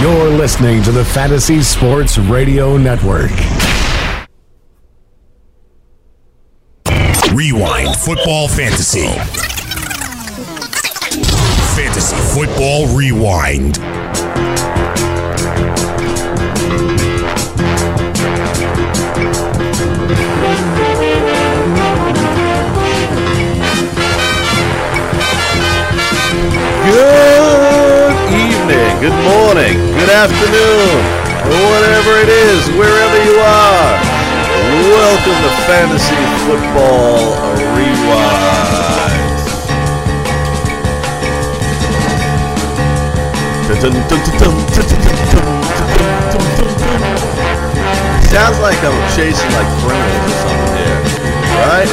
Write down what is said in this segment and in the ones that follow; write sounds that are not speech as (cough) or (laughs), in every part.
You're listening to the Fantasy Sports Radio Network. Rewind Football Fantasy. Fantasy Football Rewind. Good evening, good morning, good afternoon, whatever it is, wherever you are. Welcome to Fantasy Football Rewind. Sounds like I'm chasing like criminals or something here, right?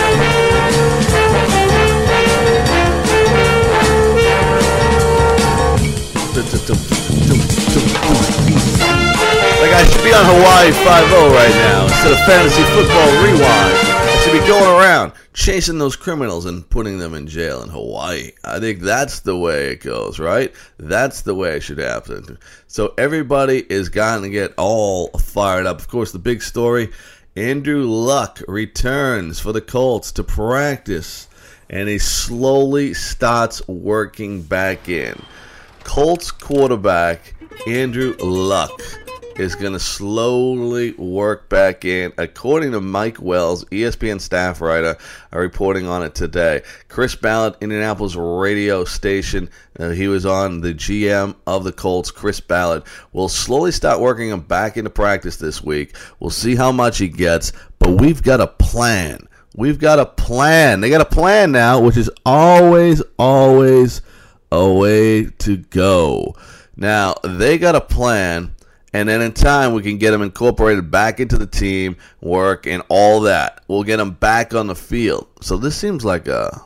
Like I should be on Hawaii 5-0 right now instead of fantasy football rewind. I should be going around chasing those criminals and putting them in jail in Hawaii. I think that's the way it goes, right? That's the way it should happen. So everybody is going to get all fired up. Of course, the big story, Andrew Luck returns for the Colts to practice and he slowly starts working back in. Colts quarterback Andrew Luck is going to slowly work back in. According to Mike Wells, ESPN staff writer, reporting on it today. Chris Ballard, Indianapolis radio station, uh, he was on the GM of the Colts, Chris Ballard, will slowly start working him back into practice this week. We'll see how much he gets, but we've got a plan. We've got a plan. They got a plan now, which is always, always a way to go. Now, they got a plan, and then in time, we can get them incorporated back into the team, work, and all that. We'll get them back on the field. So this seems like a,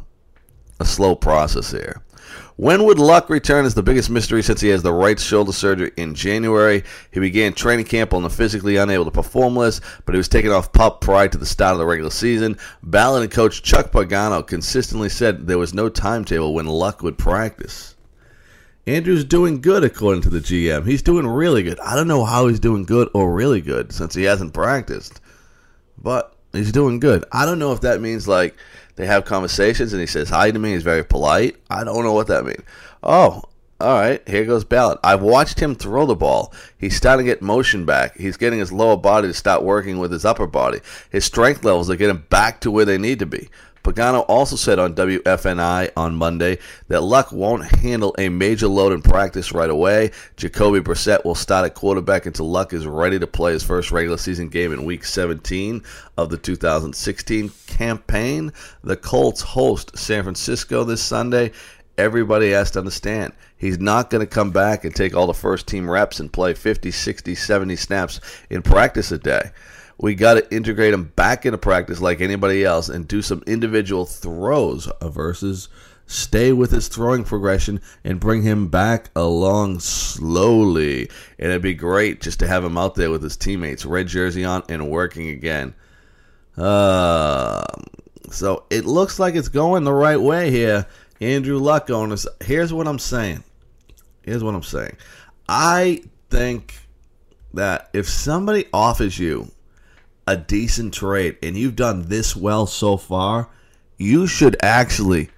a slow process here. When would Luck return is the biggest mystery since he has the right shoulder surgery in January. He began training camp on the physically unable to perform list, but he was taken off pup prior to the start of the regular season. Ballard and coach Chuck Pagano consistently said there was no timetable when Luck would practice. Andrew's doing good according to the GM. He's doing really good. I don't know how he's doing good or really good since he hasn't practiced, but he's doing good. I don't know if that means like they have conversations and he says hi to me. He's very polite. I don't know what that means. Oh, all right. Here goes Ballard. I've watched him throw the ball. He's starting to get motion back. He's getting his lower body to start working with his upper body. His strength levels are getting back to where they need to be. Pagano also said on WFNI on Monday that Luck won't handle a major load in practice right away. Jacoby Brissett will start at quarterback until Luck is ready to play his first regular season game in Week 17 of the 2016 campaign. The Colts host San Francisco this Sunday. Everybody has to understand he's not going to come back and take all the first team reps and play 50, 60, 70 snaps in practice a day. We got to integrate him back into practice like anybody else and do some individual throws versus stay with his throwing progression and bring him back along slowly. And it'd be great just to have him out there with his teammates, red jersey on and working again. Uh, so it looks like it's going the right way here. Andrew Luck on us. Here's what I'm saying. Here's what I'm saying. I think that if somebody offers you a decent trade and you've done this well so far, you should actually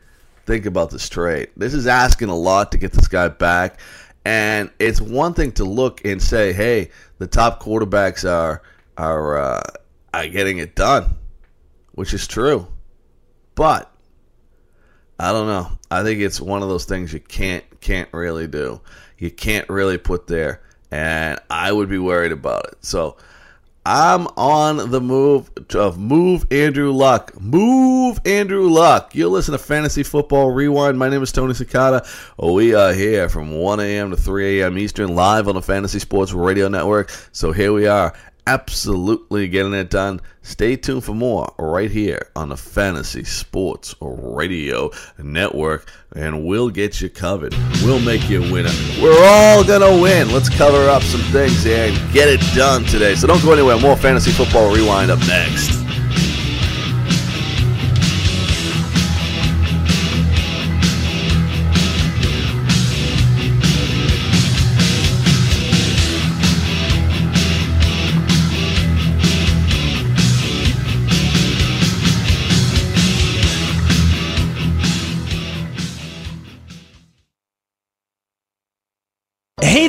think about this trade. This is asking a lot to get this guy back. And it's one thing to look and say, "Hey, the top quarterbacks are are uh, are getting it done," which is true. But I don't know. I think it's one of those things you can't can't really do. You can't really put there, and I would be worried about it. So I'm on the move of move Andrew Luck. Move Andrew Luck. You'll listen to Fantasy Football Rewind. My name is Tony Cicada. We are here from 1 a.m. to 3 a.m. Eastern live on the Fantasy Sports Radio Network. So here we are absolutely getting it done. Stay tuned for more right here on the Fantasy Sports Radio Network, and we'll get you covered. We'll make you a winner. We're all gonna win. Let's cover up some things here and get it done today. So don't go anywhere. More Fantasy Football Rewind up next.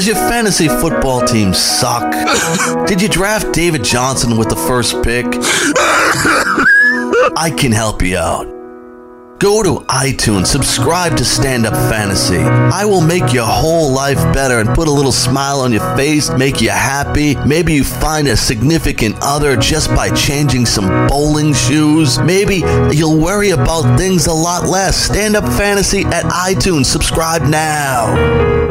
Does your fantasy football team suck? (laughs) Did you draft David Johnson with the first pick? I can help you out. Go to iTunes, subscribe to Stand Up Fantasy. I will make your whole life better and put a little smile on your face, make you happy. Maybe you find a significant other just by changing some bowling shoes. Maybe you'll worry about things a lot less. Stand Up Fantasy at iTunes. Subscribe now.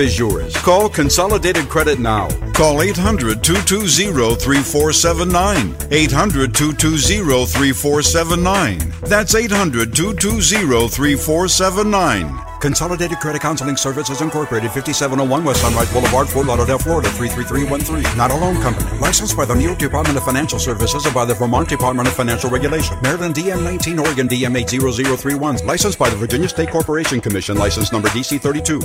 is yours. Call Consolidated Credit now. Call 800 220 3479. 800 220 3479. That's 800 220 3479. Consolidated Credit Counseling Services Incorporated, 5701 West Sunrise Boulevard, Fort Lauderdale, Florida, 33313. Not a loan company. Licensed by the New York Department of Financial Services and by the Vermont Department of Financial Regulation. Maryland DM 19, Oregon DM 80031. Licensed by the Virginia State Corporation Commission. License number DC 32.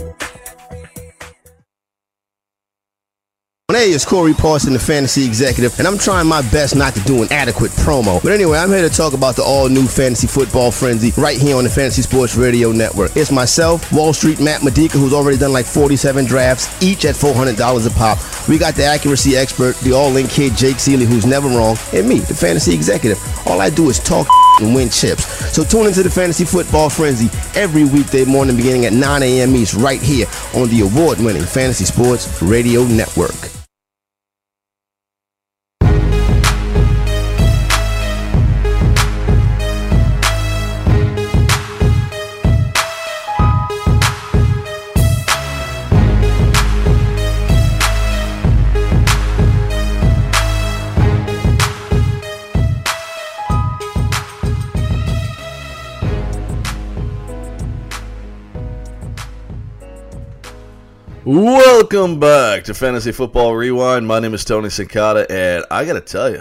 Hey, it's Corey Parson, the fantasy executive, and I'm trying my best not to do an adequate promo. But anyway, I'm here to talk about the all new fantasy football frenzy right here on the Fantasy Sports Radio Network. It's myself, Wall Street Matt Medica, who's already done like 47 drafts, each at $400 a pop. We got the accuracy expert, the all in kid Jake Seeley, who's never wrong, and me, the fantasy executive. All I do is talk (laughs) and win chips. So tune into the Fantasy Football Frenzy every weekday morning beginning at 9 a.m. East right here on the award winning Fantasy Sports Radio Network. Welcome back to Fantasy Football Rewind. My name is Tony Sincata, and I got to tell you,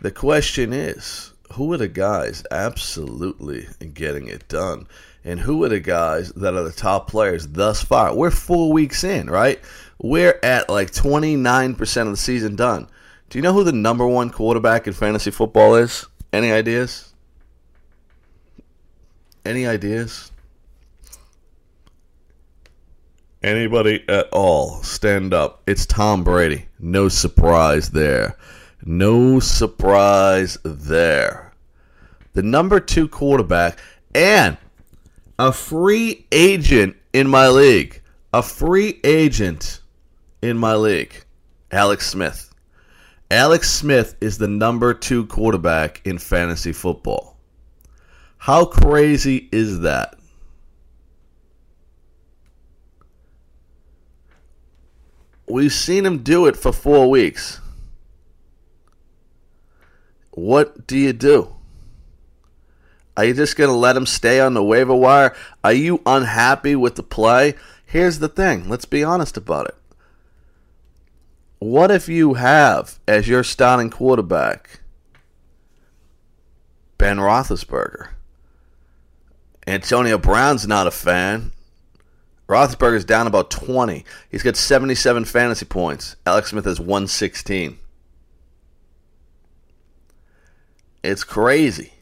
the question is who are the guys absolutely getting it done? And who are the guys that are the top players thus far? We're four weeks in, right? We're at like 29% of the season done. Do you know who the number one quarterback in fantasy football is? Any ideas? Any ideas? Anybody at all, stand up. It's Tom Brady. No surprise there. No surprise there. The number two quarterback and a free agent in my league. A free agent in my league. Alex Smith. Alex Smith is the number two quarterback in fantasy football. How crazy is that? We've seen him do it for four weeks. What do you do? Are you just going to let him stay on the waiver wire? Are you unhappy with the play? Here's the thing let's be honest about it. What if you have, as your starting quarterback, Ben Roethlisberger. Antonio Brown's not a fan. Roethlisberger's down about 20. He's got 77 fantasy points. Alex Smith has 116. It's crazy.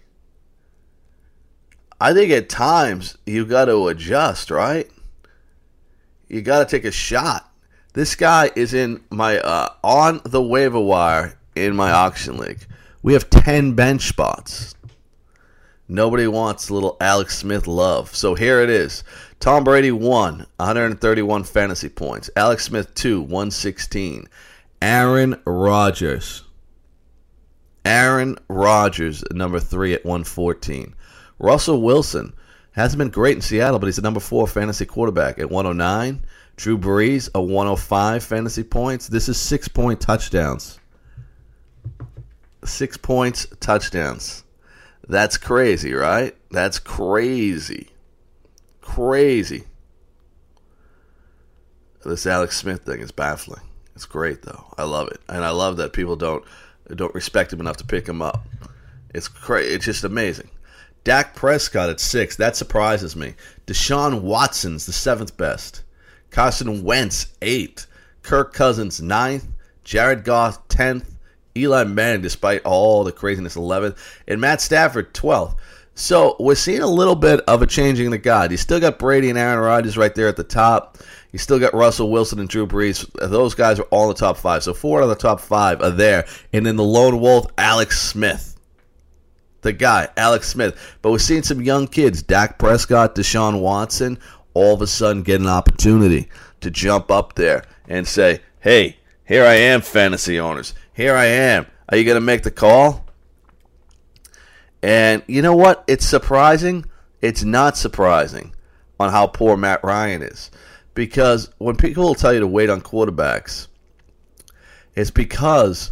I think at times you got to adjust, right? You got to take a shot. This guy is in my uh, on the waiver wire in my auction league. We have 10 bench spots. Nobody wants little Alex Smith love. So here it is. Tom Brady 1, 131 fantasy points. Alex Smith 2, 116. Aaron Rodgers. Aaron Rodgers, number 3 at 114. Russell Wilson hasn't been great in Seattle, but he's a number 4 fantasy quarterback at 109. Drew Brees, a 105 fantasy points. This is six point touchdowns. Six points, touchdowns. That's crazy, right? That's crazy. Crazy. This Alex Smith thing is baffling. It's great though. I love it. And I love that people don't don't respect him enough to pick him up. It's crazy. It's just amazing. Dak Prescott at six. That surprises me. Deshaun Watson's the seventh best. Carson Wentz, eighth. Kirk Cousins, ninth. Jared Goff, tenth. Eli Manning, despite all the craziness, 11th. And Matt Stafford, 12th. So we're seeing a little bit of a changing the guard. You still got Brady and Aaron Rodgers right there at the top. You still got Russell Wilson and Drew Brees. Those guys are all in the top five. So four out of the top five are there. And then the lone wolf, Alex Smith. The guy, Alex Smith. But we're seeing some young kids, Dak Prescott, Deshaun Watson, all of a sudden get an opportunity to jump up there and say, hey, here I am, fantasy owners. Here I am. Are you going to make the call? And you know what? It's surprising. It's not surprising on how poor Matt Ryan is. Because when people will tell you to wait on quarterbacks, it's because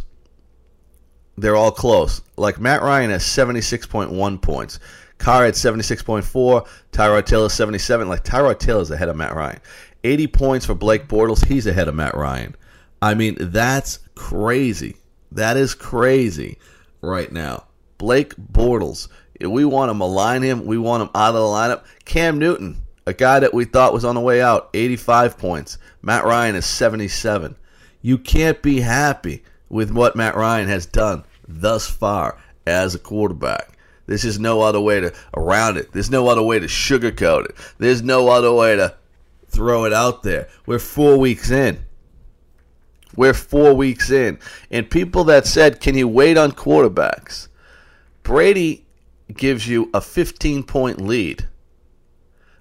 they're all close. Like Matt Ryan has 76.1 points. Carr at 76.4. Tyrod Taylor 77. Like Tyrod Taylor's ahead of Matt Ryan. 80 points for Blake Bortles. He's ahead of Matt Ryan. I mean, that's crazy. That is crazy right now. Blake Bortles. We want to malign him. We want him out of the lineup. Cam Newton, a guy that we thought was on the way out, 85 points. Matt Ryan is 77. You can't be happy with what Matt Ryan has done thus far as a quarterback. There's just no other way to around it. There's no other way to sugarcoat it. There's no other way to throw it out there. We're four weeks in. We're four weeks in. And people that said, can you wait on quarterbacks? Brady gives you a 15 point lead.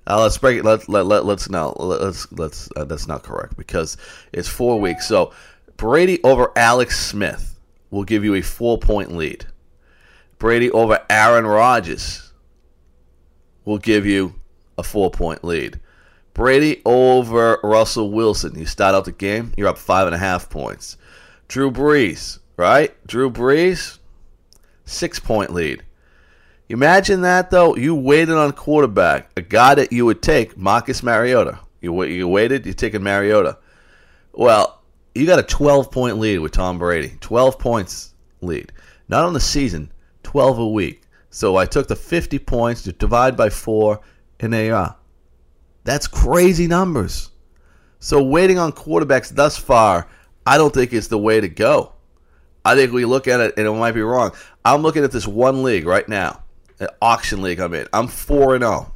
Now let's break it. Let, let, let, let's now let's let's uh, that's not correct because it's four weeks. So Brady over Alex Smith will give you a four point lead. Brady over Aaron Rodgers will give you a four point lead. Brady over Russell Wilson. You start out the game, you're up five and a half points. Drew Brees, right? Drew Brees, six point lead. Imagine that though. You waited on quarterback, a guy that you would take, Marcus Mariota. You you waited, you're taking Mariota. Well, you got a 12 point lead with Tom Brady. 12 points lead. Not on the season, 12 a week. So I took the 50 points to divide by 4, and there are. That's crazy numbers. So waiting on quarterbacks thus far, I don't think is the way to go. I think we look at it, and it might be wrong. I'm looking at this one league right now, an auction league I'm in. I'm 4 and 0.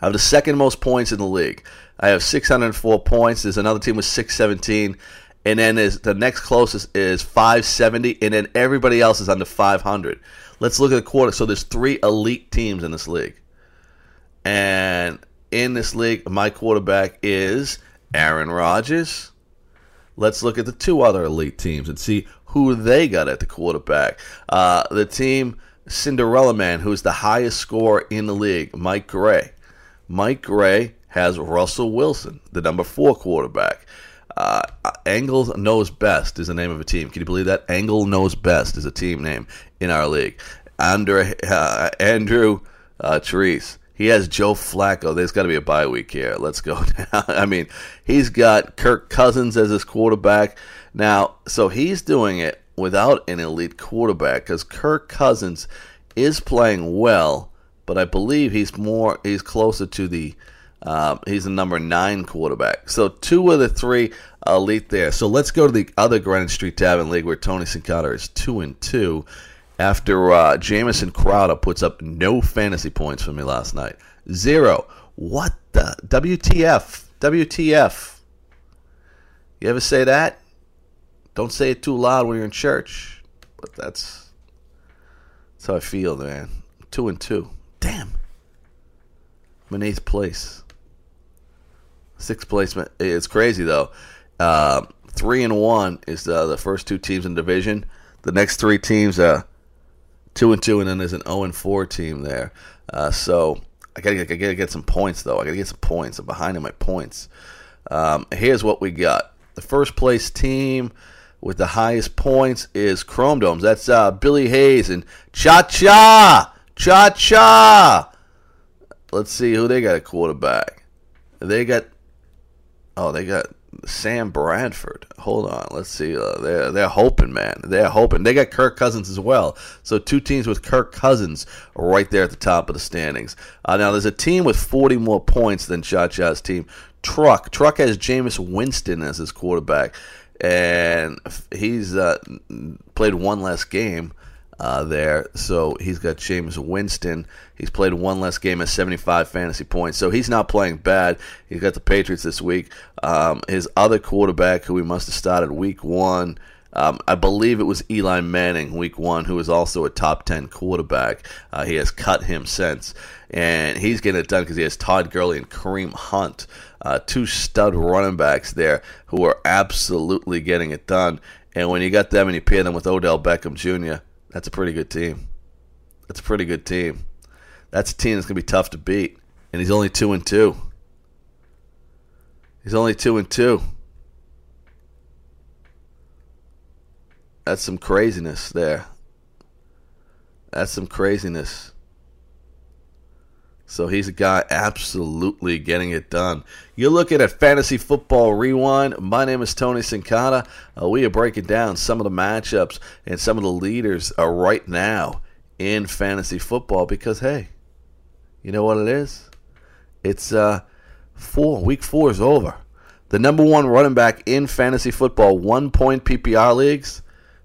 I have the second most points in the league. I have 604 points. There's another team with 617 and then is the next closest is 570, and then everybody else is under 500. Let's look at the quarter. So there's three elite teams in this league, and in this league, my quarterback is Aaron Rodgers. Let's look at the two other elite teams and see who they got at the quarterback. Uh, the team Cinderella Man, who's the highest scorer in the league, Mike Gray. Mike Gray has Russell Wilson, the number four quarterback. Uh, Angle Knows Best is the name of a team. Can you believe that? Angle Knows Best is a team name in our league. Andrew, uh, Andrew uh, Therese. He has Joe Flacco. There's got to be a bye week here. Let's go (laughs) down. I mean, he's got Kirk Cousins as his quarterback. Now, so he's doing it without an elite quarterback because Kirk Cousins is playing well, but I believe he's more he's closer to the um, he's the number nine quarterback. So two of the three elite there. So let's go to the other Greenwich Street Tavern League where Tony Sincata is two and two after uh, Jamison Crowder puts up no fantasy points for me last night. Zero. What the WTF? WTF? You ever say that? Don't say it too loud when you're in church. But that's that's how I feel, man. Two and two. Damn. I'm in eighth place. Sixth place. It's crazy though. Uh, three and one is the, the first two teams in division. The next three teams, uh, two and two, and then there's an zero oh and four team there. Uh, so I gotta, I gotta get some points though. I gotta get some points. I'm behind in my points. Um, here's what we got. The first place team with the highest points is Chrome Domes. That's uh, Billy Hayes and Cha Cha Cha Cha. Let's see who they got a quarterback. They got oh they got Sam Bradford. Hold on, let's see. Uh, they're they're hoping, man. They're hoping. They got Kirk Cousins as well. So two teams with Kirk Cousins right there at the top of the standings. Uh, now there's a team with 40 more points than Cha Cha's team. Truck. Truck has Jameis Winston as his quarterback, and he's uh, played one less game uh, there. So he's got Jameis Winston. He's played one less game at 75 fantasy points. So he's not playing bad. He's got the Patriots this week. Um, his other quarterback, who he must have started week one, um, I believe it was Eli Manning, week one, who is also a top 10 quarterback. Uh, he has cut him since. And he's getting it done because he has Todd Gurley and Kareem Hunt, uh, two stud running backs there who are absolutely getting it done. And when you got them and you pair them with Odell Beckham Jr., that's a pretty good team. That's a pretty good team. That's a team that's gonna be tough to beat. And he's only two and two. He's only two and two. That's some craziness there. That's some craziness. So he's a guy absolutely getting it done. You're looking at Fantasy Football Rewind. My name is Tony Sincata. Uh, we are breaking down some of the matchups and some of the leaders uh, right now in fantasy football because, hey, you know what it is? It's uh, four. Week four is over. The number one running back in fantasy football, one point PPR leagues,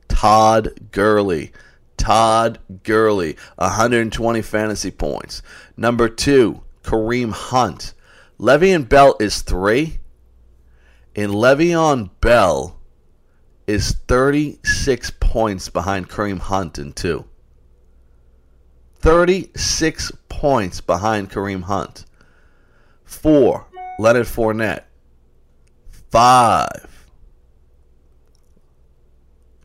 Todd Gurley. Todd Gurley, 120 fantasy points. Number two, Kareem Hunt. Le'Veon Bell is three, and Le'Veon Bell is 36 points behind Kareem Hunt in two. 36 points behind Kareem Hunt. Four, Leonard Fournette. Five,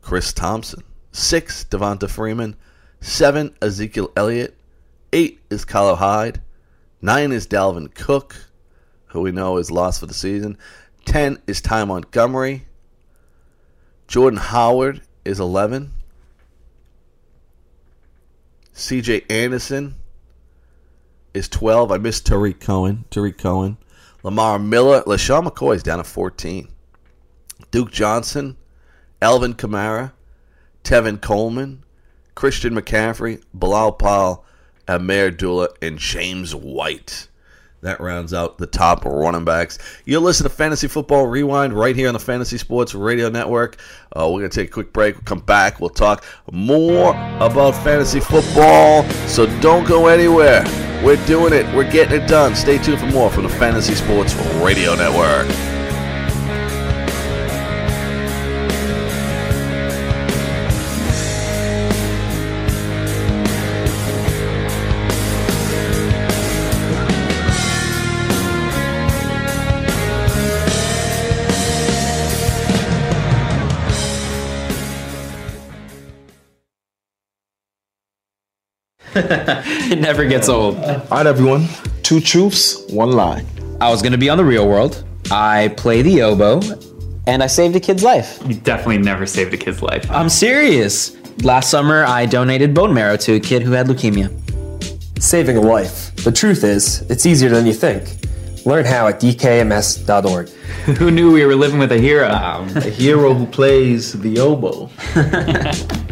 Chris Thompson. Six, Devonta Freeman. Seven, Ezekiel Elliott. Eight is Carlos Hyde. Nine is Dalvin Cook, who we know is lost for the season. Ten is Ty Montgomery. Jordan Howard is 11. CJ Anderson is 12. I missed Tarik Cohen. Tarik Cohen. Lamar Miller. LeSean McCoy is down to 14. Duke Johnson. Alvin Kamara. Tevin Coleman, Christian McCaffrey, Bilal Powell, Ameer Abdullah, and James White. That rounds out the top running backs. You'll listen to Fantasy Football Rewind right here on the Fantasy Sports Radio Network. Uh, we're going to take a quick break. We'll come back. We'll talk more about fantasy football. So don't go anywhere. We're doing it. We're getting it done. Stay tuned for more from the Fantasy Sports Radio Network. (laughs) it never gets old. All right, everyone. Two truths, one lie. I was going to be on the real world. I play the oboe. And I saved a kid's life. You definitely never saved a kid's life. I'm serious. Last summer, I donated bone marrow to a kid who had leukemia. Saving a life. The truth is, it's easier than you think. Learn how at dkms.org. (laughs) who knew we were living with a hero? Um, a hero who plays the oboe. (laughs)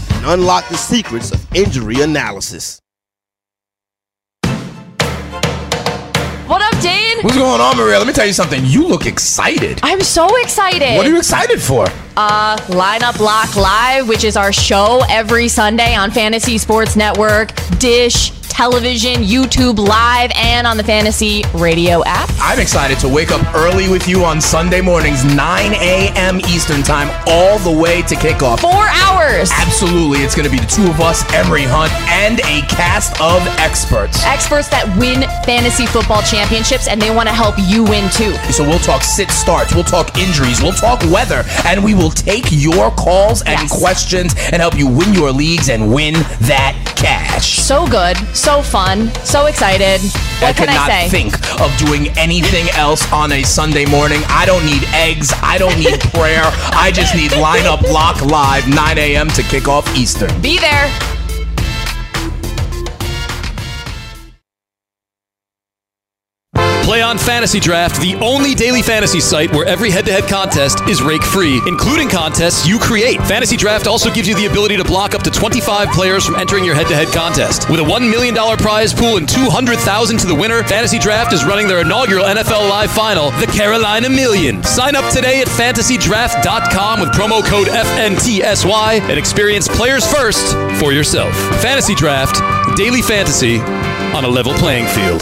and unlock the secrets of injury analysis. What up, Dane? What's going on, Maria? Let me tell you something. You look excited. I'm so excited. What are you excited for? Uh, Lineup Block Live, which is our show every Sunday on Fantasy Sports Network, Dish, television, YouTube Live, and on the Fantasy Radio app. I'm excited to wake up early with you on Sunday mornings, 9 a.m. Eastern Time, all the way to kickoff. Four hours. Absolutely. It's going to be the two of us, Emory Hunt, and a cast of experts. Experts that win fantasy football championships, and they want to help you win too. So we'll talk sit starts, we'll talk injuries, we'll talk weather, and we will take your calls and Yes. questions and help you win your leagues and win that cash. So good, so fun, so excited. What I can could I say? think of doing anything else on a Sunday morning. I don't need eggs. I don't need (laughs) prayer. I just need lineup block live 9 a.m. to kick off Eastern. Be there. Play on Fantasy Draft, the only daily fantasy site where every head to head contest is rake free, including contests you create. Fantasy Draft also gives you the ability to block up to 25 players from entering your head to head contest. With a $1 million prize pool and 200,000 to the winner, Fantasy Draft is running their inaugural NFL Live final, the Carolina Million. Sign up today at fantasydraft.com with promo code FNTSY and experience players first for yourself. Fantasy Draft, daily fantasy on a level playing field.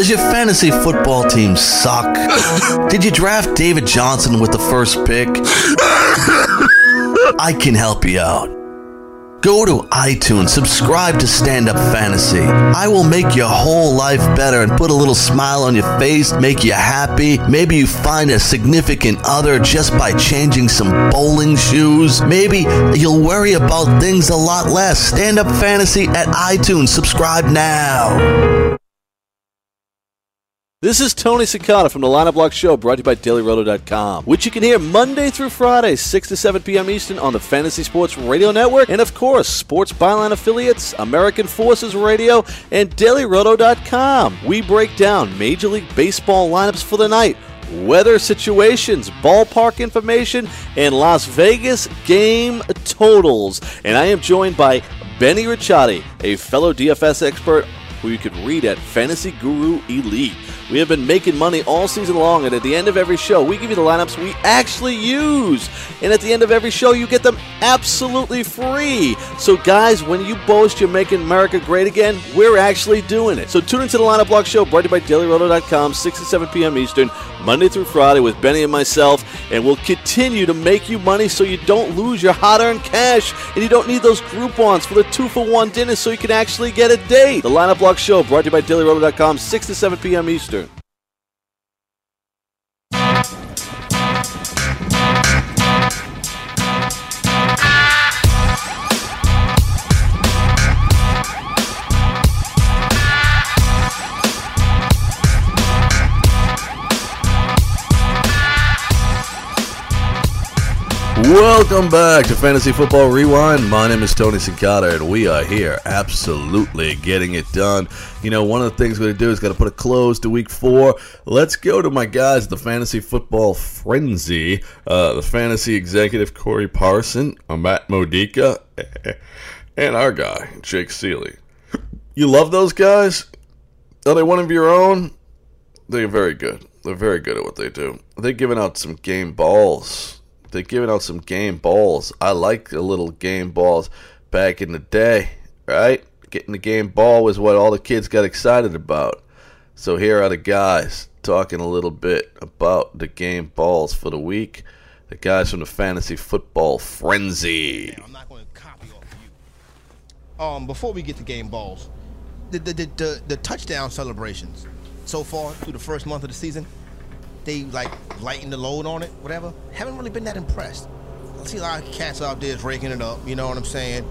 Does your fantasy football team suck? (laughs) Did you draft David Johnson with the first pick? I can help you out. Go to iTunes, subscribe to Stand Up Fantasy. I will make your whole life better and put a little smile on your face, make you happy. Maybe you find a significant other just by changing some bowling shoes. Maybe you'll worry about things a lot less. Stand Up Fantasy at iTunes. Subscribe now. This is Tony Cicada from the Lineup Block Show, brought to you by DailyRoto.com, which you can hear Monday through Friday, 6 to 7 p.m. Eastern on the Fantasy Sports Radio Network, and of course, Sports Byline affiliates, American Forces Radio, and DailyRoto.com. We break down Major League Baseball lineups for the night, weather situations, ballpark information, and Las Vegas game totals. And I am joined by Benny Ricciardi, a fellow DFS expert who you can read at Fantasy Guru Elite. We have been making money all season long, and at the end of every show, we give you the lineups we actually use. And at the end of every show, you get them absolutely free. So, guys, when you boast you're making America great again, we're actually doing it. So, tune into the Lineup Block Show, brought to you by DailyRoto.com, 6 to 7 p.m. Eastern, Monday through Friday, with Benny and myself. And we'll continue to make you money so you don't lose your hot earned cash and you don't need those Groupons for the two for one dinner so you can actually get a date. The Lineup Block Show, brought to you by DailyRoto.com, 6 to 7 p.m. Eastern. Welcome back to Fantasy Football Rewind. My name is Tony Sincata, and we are here absolutely getting it done. You know, one of the things we're going to do is got to put a close to week four. Let's go to my guys, the Fantasy Football Frenzy, uh, the Fantasy Executive Corey Parson, uh, Matt Modica, (laughs) and our guy, Jake Seeley. You love those guys? Are they one of your own? They're very good. They're very good at what they do. They're giving out some game balls. They're giving out some game balls. I like the little game balls back in the day, right? Getting the game ball was what all the kids got excited about. So here are the guys talking a little bit about the game balls for the week. The guys from the Fantasy Football Frenzy. I'm not going to copy off you. Um, before we get to game balls, the the, the the the touchdown celebrations so far through the first month of the season, they like lighten the load on it, whatever. Haven't really been that impressed. I see a lot of cats out there raking it up. You know what I'm saying?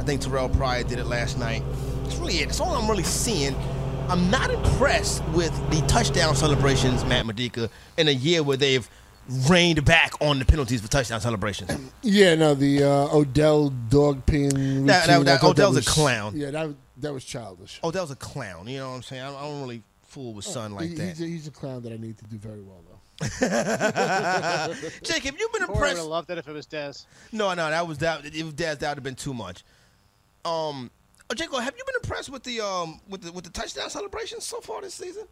I think Terrelle Pryor did it last night. That's really it. That's all I'm really seeing. I'm not impressed with the touchdown celebrations, Matt Medica, in a year where they've reined back on the penalties for touchdown celebrations. Yeah, no, the uh, Odell dog peeing. That- that- that- I thought Odell's a clown. Yeah, that that was childish. Odell's a clown. You know what I'm saying? I I don't really fool with son like He- that. He's a, he's a clown that I need to do very well though. (laughs) (laughs) Jacob, you've been Corey would impressed. have loved it if it was Dez. No, no, that was that. If Dez, that would have been too much. Um, oh, Jacob, have you been impressed with the um with the with the touchdown celebrations so far this season?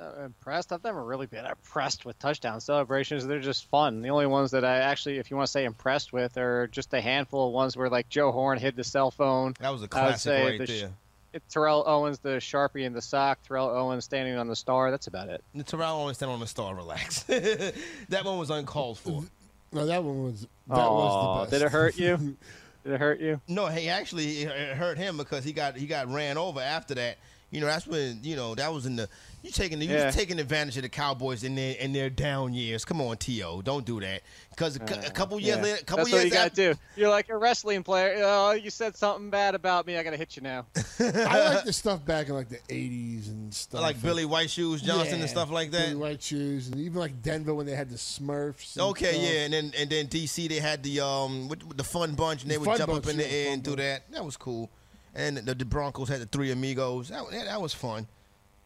Uh, impressed? I've never really been impressed with touchdown celebrations. They're just fun. The only ones that I actually, if you want to say impressed with, are just a handful of ones where like Joe Horn hid the cell phone. That was a classic say right the sh- there. It- Terrell Owens, the sharpie in the sock. Terrell Owens standing on the star. That's about it. The Terrell Owens standing on the star. Relax. (laughs) that one was uncalled for. No, that one was that Aw, was the best. did it hurt you? (laughs) Did it hurt you? No, hey, actually, it it hurt him because he got he got ran over after that. You know, that's when you know that was in the you taking the, you Yeah. was taking advantage of the Cowboys in their in their down years. Come on, To, don't do that because a, a couple years Yeah. later, a couple That's years what you gotta after, do. You're like a wrestling player. Oh, you said something bad about me. I gotta hit you now. (laughs) I like the stuff back in like the '80s and stuff. like Billy White Shoes Johnson Yeah, and stuff like that. Billy White Shoes, and even like Denver when they had the Smurfs. and Okay, stuff. yeah, and then and then DC they had the um with, with the fun bunch and they The would Fun jump up Bunch, in the air and do Bunch. that. That was cool. And the, the Broncos had the three amigos. That, that, that was fun.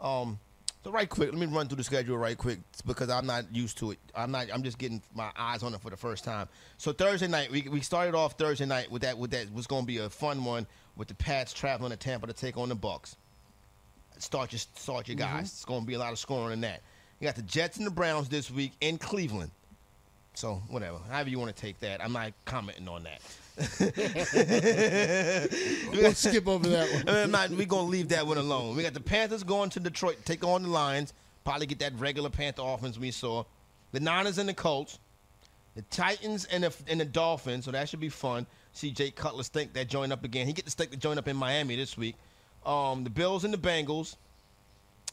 Um, so right quick, let me run through the schedule right quick because I'm not used to it. I'm not. I'm just getting my eyes on it for the first time. So Thursday night, we, we started off Thursday night with that with that was going to be a fun one with the Pats traveling to Tampa to take on the Bucs. Start your start your guys. Mm-hmm. It's going to be a lot of scoring in that. You got the Jets and the Browns this week in Cleveland. So whatever, however you want to take that, I'm not commenting on that. We'll skip over that one. (laughs) I'm not- we gonna leave that one alone. We got the Panthers going to Detroit, take on the Lions. Probably get that regular Panther offense we saw. The Niners and the Colts. The Titans and the and the Dolphins. So that should be fun. See Jake Cutler stink that joint up again. He get to stink the joint up in Miami this week. Um, the Bills and the Bengals.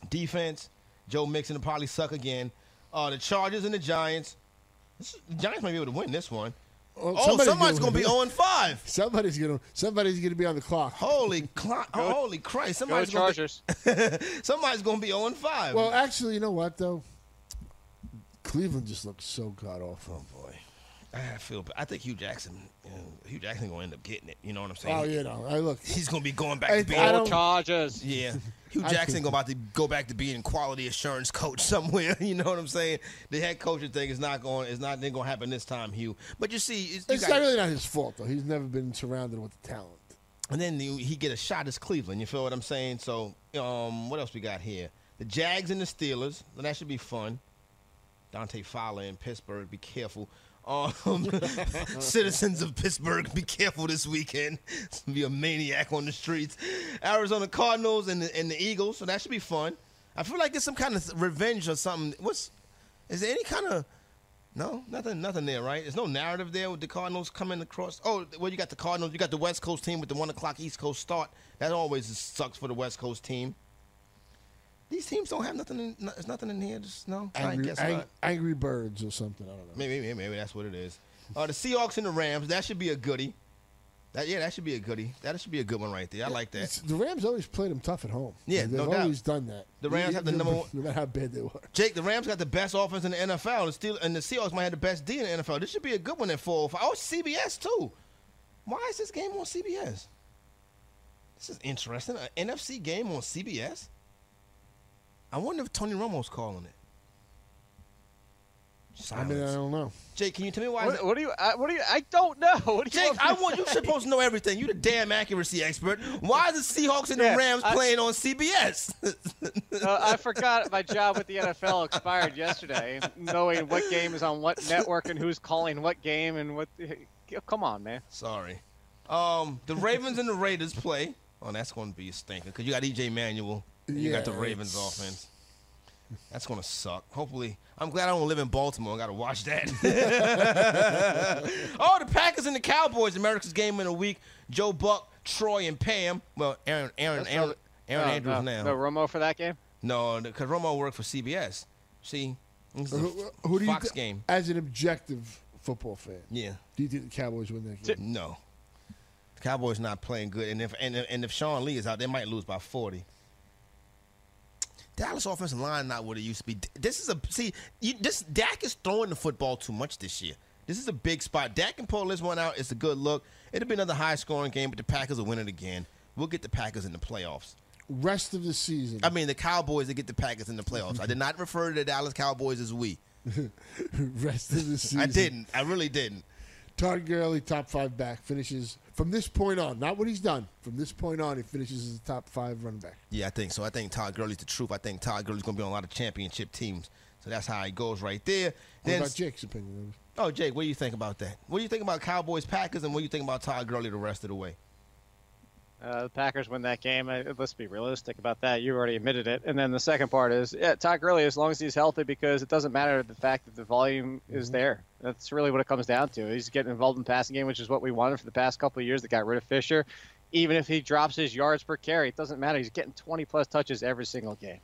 Defense. Joe Mixon will probably suck again. Uh, the Chargers and the Giants. This, the Giants might be able to win this one. Oh, oh, somebody's, gonna, be 0 and 5. (laughs) Somebody's gonna somebody's gonna be on the clock. Holy, (laughs) cl- holy Christ! Somebody's Go gonna Chargers. Be, (laughs) somebody's gonna be 0 and 5. Well, actually, you know what though? Cleveland just looks so god awful. Boy, I feel. I think Hue Jackson. You know, Hue Jackson gonna end up getting it. You know what I'm saying? Oh, you know, I look. He's gonna be going back I- to being. I don't- Chargers. Yeah, (laughs) Hue Jackson think- going about to go back to being quality assurance coach (laughs) somewhere. (laughs) You know what I'm saying? The head coaching thing is not going. Is not going to happen this time, Hue. But you see, it's, you It's got- not really not his fault though. He's never been surrounded with the talent. And then you, he get a shot as Cleveland. You feel what I'm saying? So, um, what else we got here? The Jags and the Steelers. Well, that should be fun. Dante Fowler in Pittsburgh. Be careful. Um, (laughs) citizens of Pittsburgh, be careful this weekend. It's gonna be a maniac on the streets. Arizona Cardinals and the, and the Eagles. So that should be fun. I feel like it's some kind of revenge or something. What's is there any kind of no, nothing, nothing there, right? There's no narrative there with the Cardinals coming across. Oh, well, you got the Cardinals, you got the West Coast team with the one o'clock East Coast start. That always sucks for the West Coast team. These teams don't have nothing. In, there's nothing in here. Just no. I Angry, guess ang- not. angry birds or something. I don't know. Maybe, maybe, maybe that's what it is. Uh, the Seahawks and the Rams. That should be a goodie. That yeah, that should be a goodie. That should be a good one right there. I like that. The Rams always played them tough at home. Yeah, they've no doubt. always done that. The Rams have the number one- No matter how bad they were. Jake, the Rams got the best offense in the NFL, and still, and the Seahawks might have the best D in the NFL. This should be a good one at four. Oh, CBS too. Why is this game on CBS? This is interesting. An NFC game on CBS. I wonder if Tony Romo's calling it. I mean, I don't know. Jake, can you tell me why? What, what do you? I, what do you? I don't know. (laughs) What do you Jake, want I to want you supposed to know everything. You're the damn accuracy expert. Why is the Seahawks and the Rams I- playing on CBS? (laughs) Uh, I forgot my job with the NFL expired yesterday. Knowing what game is on what network and who's calling what game and what. Come on, man. Sorry. Um, the Ravens and the Raiders play. Oh, that's going to be a stinker because you got EJ Manuel. And you got the Ravens it's- offense. That's going to suck. Hopefully, I'm glad I don't live in Baltimore. I got to watch that. (laughs) oh, the Packers and the Cowboys, America's game in a week. Joe Buck, Troy, and Pam. Well, Aaron, Aaron, That's Aaron, not- Aaron no, Andrews no, now. No Romo for that game. No, because Romo worked for CBS. See, this is a Who, who do you Fox thi- game. As an objective football fan, Yeah. do you think the Cowboys win that game? No. The Cowboys not playing good, and if and if, and if Sean Lee is out, they might lose by forty. Dallas offensive line not what it used to be. This is a see. You, this Dak is throwing the football too much this year. This is a big spot. Dak can pull this one out. It's a good look. It'll be another high scoring game, but the Packers will win it again. We'll get the Packers in the playoffs. Rest of the season. I mean, the Cowboys will get the Packers in the playoffs. I did not refer to the Dallas Cowboys as we. (laughs) Rest of the season. I didn't. I really didn't. Todd Gurley, top five back, finishes from this point on. Not what he's done. From this point on, he finishes as a top five running back. Yeah, I think so. I think Todd Gurley's the truth. I think Todd Gurley's going to be on a lot of championship teams. So that's how it goes right there. What about Jake's opinion? oh, Jake, what do you think about that? What do you think about Cowboys Packers, and what do you think about Todd Gurley the rest of the way? Uh, the Packers win that game. Uh, Let's be realistic about that. You already admitted it. And then the second part is, yeah, Todd Gurley, as long as he's healthy, because it doesn't matter the fact that the volume is there. That's really what it comes down to. He's getting involved in the passing game, which is what we wanted for the past couple of years. That got rid of Fisher. Even if he drops his yards per carry, it doesn't matter. He's getting 20 plus touches every single game.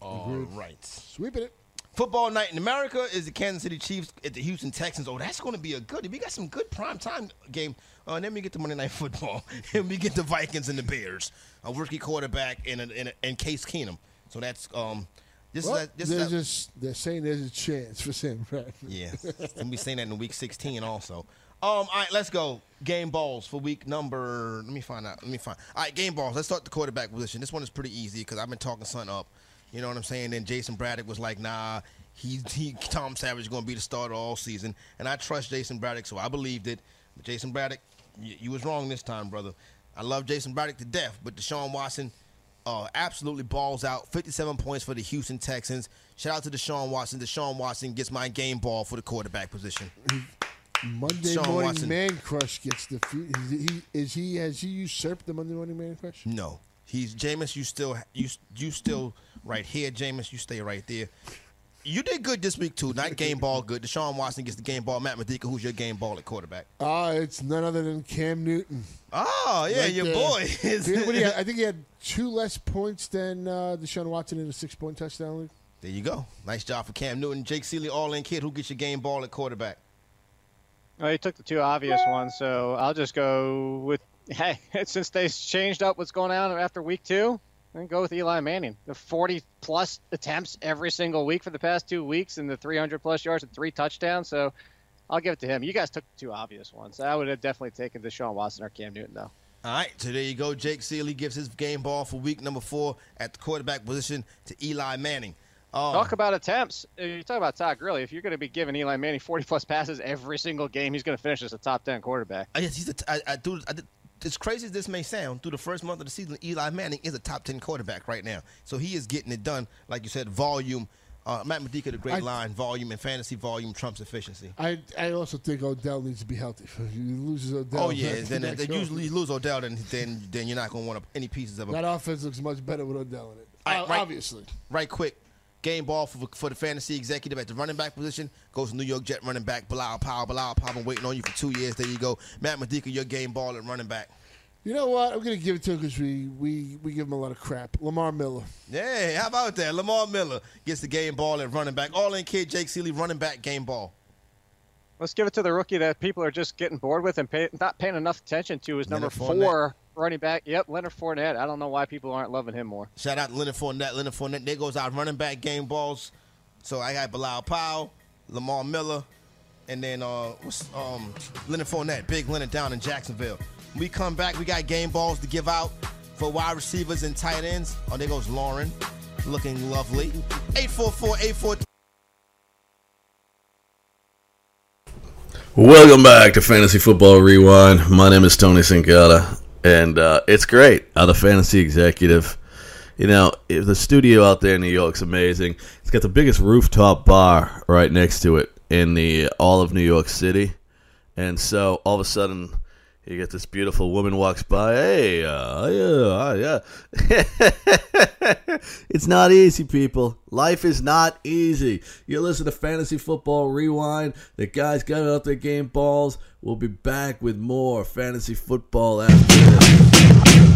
All right. Sweeping it. Football night in America is the Kansas City Chiefs at the Houston Texans. Oh, that's going to be a good. We got some good prime time game. Uh, and then we get to Monday Night Football, (laughs) and we get the Vikings and the Bears. A rookie quarterback and a, and, a, and Case Keenum. So that's um. This Well, is this they're is just they're saying there's a chance for Sam Bradford. Yeah, (laughs) and we saying that in week 16 also. Um, all right, let's go. Game balls for week number. Let me find out. Let me find. All right, game balls. Let's start the quarterback position. This one is pretty easy because I've been talking Sun up. You know what I'm saying? Then Jason Braddock was like, "Nah, he, he Tom Savage is going to be the starter all season," and I trust Jason Braddock, so I believed it. But Jason Braddock, you, you was wrong this time, brother. I love Jason Braddock to death, but Deshaun Watson uh, absolutely balls out. 57 points for the Houston Texans. Shout out to Deshaun Watson. Deshaun Watson gets my game ball for the quarterback position. Monday Sean morning Watson. man crush gets the he, he is he has he usurped the Monday morning man crush? No, he's Jameis. You still you you still right here, Jameis. You stay right there. You did good this week too. Not game ball good. Deshaun Watson gets the game ball. Matt Modica, who's your game ball at quarterback? Ah, it's none other than Cam Newton. Oh yeah, Right your there. boy. Dude, what do I think he had two less points than uh, Deshaun Watson in a six point touchdown league. There you go. Nice job for Cam Newton. Jake Seeley, all in kid. Who gets your game ball at quarterback? Well, he took the two obvious ones, so I'll just go with (laughs) hey. Since they changed up what's going on after week two, then go with Eli Manning. The 40 plus attempts every single week for the past two weeks, and the 300 plus yards and three touchdowns. So I'll give it to him. You guys took two obvious ones. I would have definitely taken Deshaun Watson or Cam Newton though. All right, so there you go. Jake Seeley gives his game ball for week number four at the quarterback position to Eli Manning. Um, Talk about attempts. Uh, You talk about Todd Gurley. If you're going to be giving Eli Manning 40 plus passes every single game, he's going to finish as a top 10 quarterback. I guess he's a t- I, I do. I did, as crazy as this may sound, through the first month of the season, Eli Manning is a top ten quarterback right now. So he is getting it done. Like you said, volume. Uh, Matt Modica, the great I- line, volume and fantasy volume trumps efficiency. I I also think Odell needs to be healthy. If he loses Odell, oh yeah, then they usually lose Odell, then then then you're not going to want any pieces of him. that offense looks much better with Odell in it. Right- Obviously, Right quick. Game ball for, for the fantasy executive at the running back position goes to New York Jet running back Bilal Powell. Bilal Powell been waiting on you for two years. There you go. Matt Modica, your game ball at running back. you know what? I'm going to give it to him because we, we we give him a lot of crap. Lamar Miller. Yeah, how about that? Lamar Miller gets the game ball at running back. All in kid Jake Seeley, running back game ball. Let's give it to the rookie that people are just getting bored with and pay, not paying enough attention to is number Leonard four running back. Yep, Leonard Fournette. I don't know why people aren't loving him more. Shout out to Leonard Fournette. Leonard Fournette. There goes our running back game balls. So I got Bilal Powell, Lamar Miller, and then uh, what's, um, Leonard Fournette. Big Leonard down in Jacksonville. When we come back, we got game balls to give out for wide receivers and tight ends. Oh, there goes Lauren, looking lovely. 844 843 Welcome back to Fantasy Football Rewind. My name is Tony Sincata, and uh, it's great. I'm the fantasy executive. You know, the studio out there in New York's amazing. It's got the biggest rooftop bar right next to it in the all of New York City, and so all of a sudden, you get this beautiful woman walks by. Hey, uh, yeah, yeah. (laughs) it's not easy, people. Life is not easy. You listen to Fantasy Football Rewind. The guys got out their game balls. We'll be back with more fantasy football after this.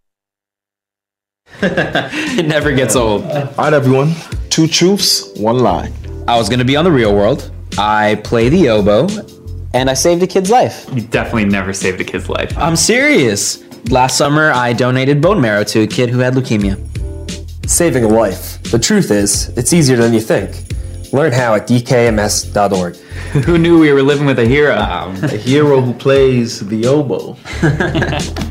(laughs) it never gets old. All right, everyone. Two truths, one lie. I was going to be on the real world. I play the oboe. And I saved a kid's life. You definitely never saved a kid's life. I'm serious. Last summer, I donated bone marrow to a kid who had leukemia. Saving a life. The truth is, it's easier than you think. Learn how at dkms.org. Who knew we were living with a hero? Um, a hero who plays the oboe. (laughs)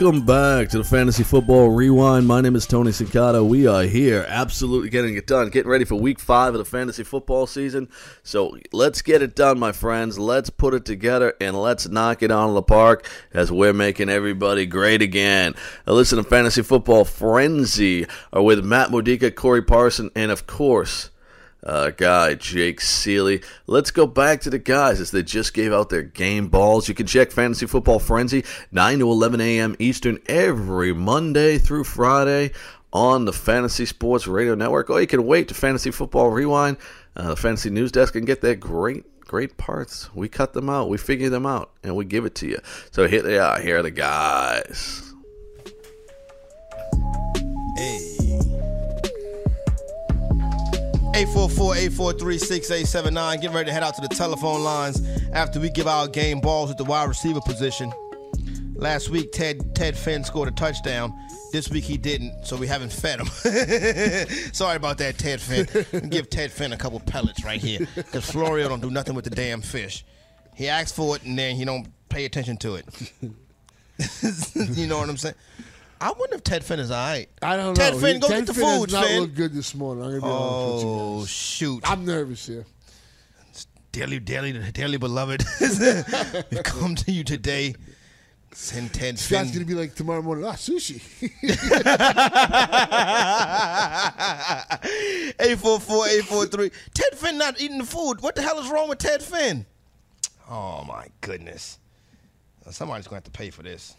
Welcome back to the Fantasy Football Rewind. My name is Tony Sincata. We are here, absolutely getting it done, getting ready for week five of the fantasy football season. So let's get it done, my friends. Let's put it together and let's knock it out of the park as we're making everybody great again. Now, listen to Fantasy Football Frenzy are with Matt Modica, Corey Parson, and of course, uh, guy, Jake Seeley. Let's go back to the guys as they just gave out their game balls. You can check Fantasy Football Frenzy 9 to 11 a.m. Eastern every Monday through Friday on the Fantasy Sports Radio Network. Or you can wait to Fantasy Football Rewind, uh, the Fantasy News Desk, and get their great great parts. We cut them out, we figure them out, and we give it to you. So here they are. Here are the guys. Hey. 844-843-6879. Getting ready to head out to the telephone lines after we give our game balls at the wide receiver position. Last week, Ted Ted Finn scored a touchdown. This week he didn't, so we haven't fed him. (laughs) Sorry about that, Ted Finn. Give Ted Finn a couple pellets right here, because Florio don't do nothing with the damn fish. He asks for it and then he don't pay attention to it. (laughs) you know what I'm saying? I wonder if Ted Finn is all right. I don't know. Ted know. Finn, go Ted get the Finn food, has not Finn. looked good this morning. I'm gonna be honest with you Oh guys. shoot! I'm nervous here. Dearly, dearly, dearly beloved, (laughs) we come to you today. Send Ted Scott's Finn. gonna be like tomorrow morning. Ah, sushi. (laughs) 844-843. Ted Finn not eating the food. What the hell is wrong with Ted Finn? Oh my goodness. Somebody's gonna have to pay for this.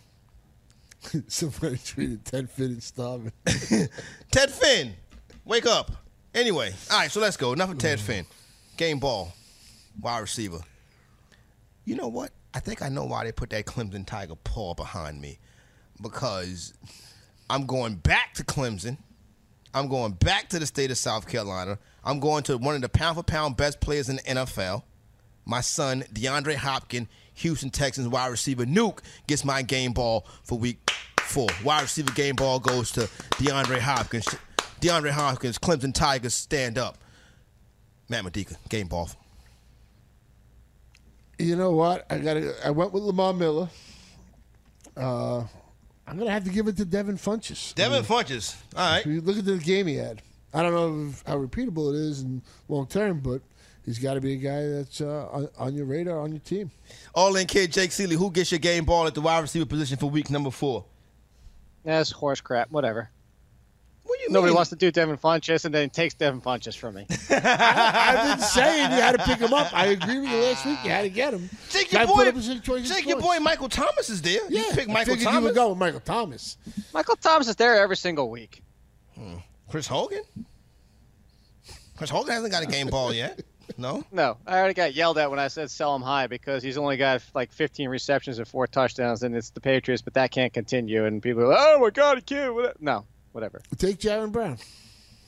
(laughs) Somebody treated Ted Finn and starving. (laughs) Ted Finn, wake up. Anyway, all right, so let's go. Enough of Ted mm. Finn. Game ball, wide receiver. You know what? I think I know why they put that Clemson Tiger paw behind me. Because I'm going back to Clemson. I'm going back to the state of South Carolina. I'm going to one of the pound for pound best players in the NFL. My son, DeAndre Hopkins, Houston Texans wide receiver Nuke, gets my game ball for week four. Wide receiver game ball goes to DeAndre Hopkins. DeAndre Hopkins, Clemson Tigers, stand up. Matt Modica, game ball. You know what? I got. I went with Lamar Miller. Uh, I'm gonna have to give it to Devin Funchess. Devin Funchess. All right. If you look at the game he had. I don't know if, how repeatable it is in long term, but he's got to be a guy that's uh, on, on your radar, on your team. All in kid Jake Seeley, who gets your game ball at the wide receiver position for week number four? That's horse crap. Whatever. What do you Nobody mean? wants to do Devin Funchess and then takes Devin Funchess from me. I've been saying you had to pick him up. I agree with you last week. You had to get him. Jake, your boy, put up his choices Jake, your boy Michael Thomas is there. Yeah, you pick I Michael figured you Thomas. would go with Michael Thomas. Michael Thomas is there every single week. Chris Hogan? Chris Hogan hasn't got a game ball yet. (laughs) No? No, I already got yelled at when I said sell him high because he's only got like 15 receptions and four touchdowns, and it's the Patriots, but that can't continue. And people are like, oh my God, he can't. No, whatever. Take Jaron Brown.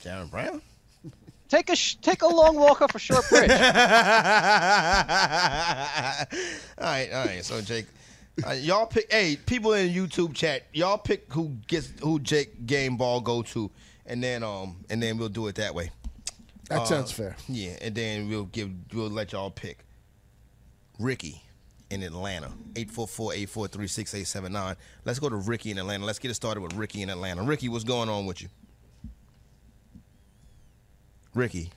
Jaron Brown? (laughs) Take a sh- take a long walk off a short bridge. (laughs) all right, all right. So Jake, uh, y'all pick. Hey, people in YouTube chat, y'all pick who gets who Jake game ball go to, and then um and then we'll do it that way. That Uh, sounds fair. Yeah, and then we'll give we'll let y'all pick. Ricky in Atlanta, 844-843-6879. Let's go to Ricky in Atlanta. Let's get it started with Ricky in Atlanta. Ricky, what's going on with you? Ricky.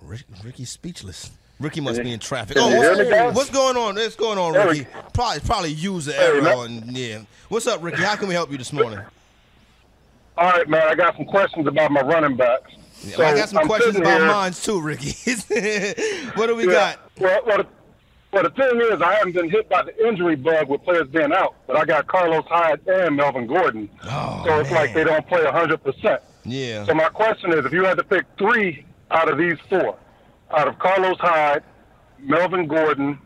Rick, Ricky's speechless. Ricky must be in traffic. Oh, what's, hear me, guys? what's going on? What's going on, Ricky? Probably, probably user Hey, error. man. And, yeah. What's up, Ricky? How can we help you this morning? All right, man. I got some questions about my running backs. Yeah, So, I got some I'm questions about here- mine too, Ricky. (laughs) what do we Yeah. got? Well, well, the, well, the thing is, I haven't been hit by the injury bug with players being out, but I got Carlos Hyde and Melvin Gordon. Oh, so it's like they don't play 100%. Yeah. So my question is, if you had to pick three out of these four, out of Carlos Hyde, Melvin Gordon,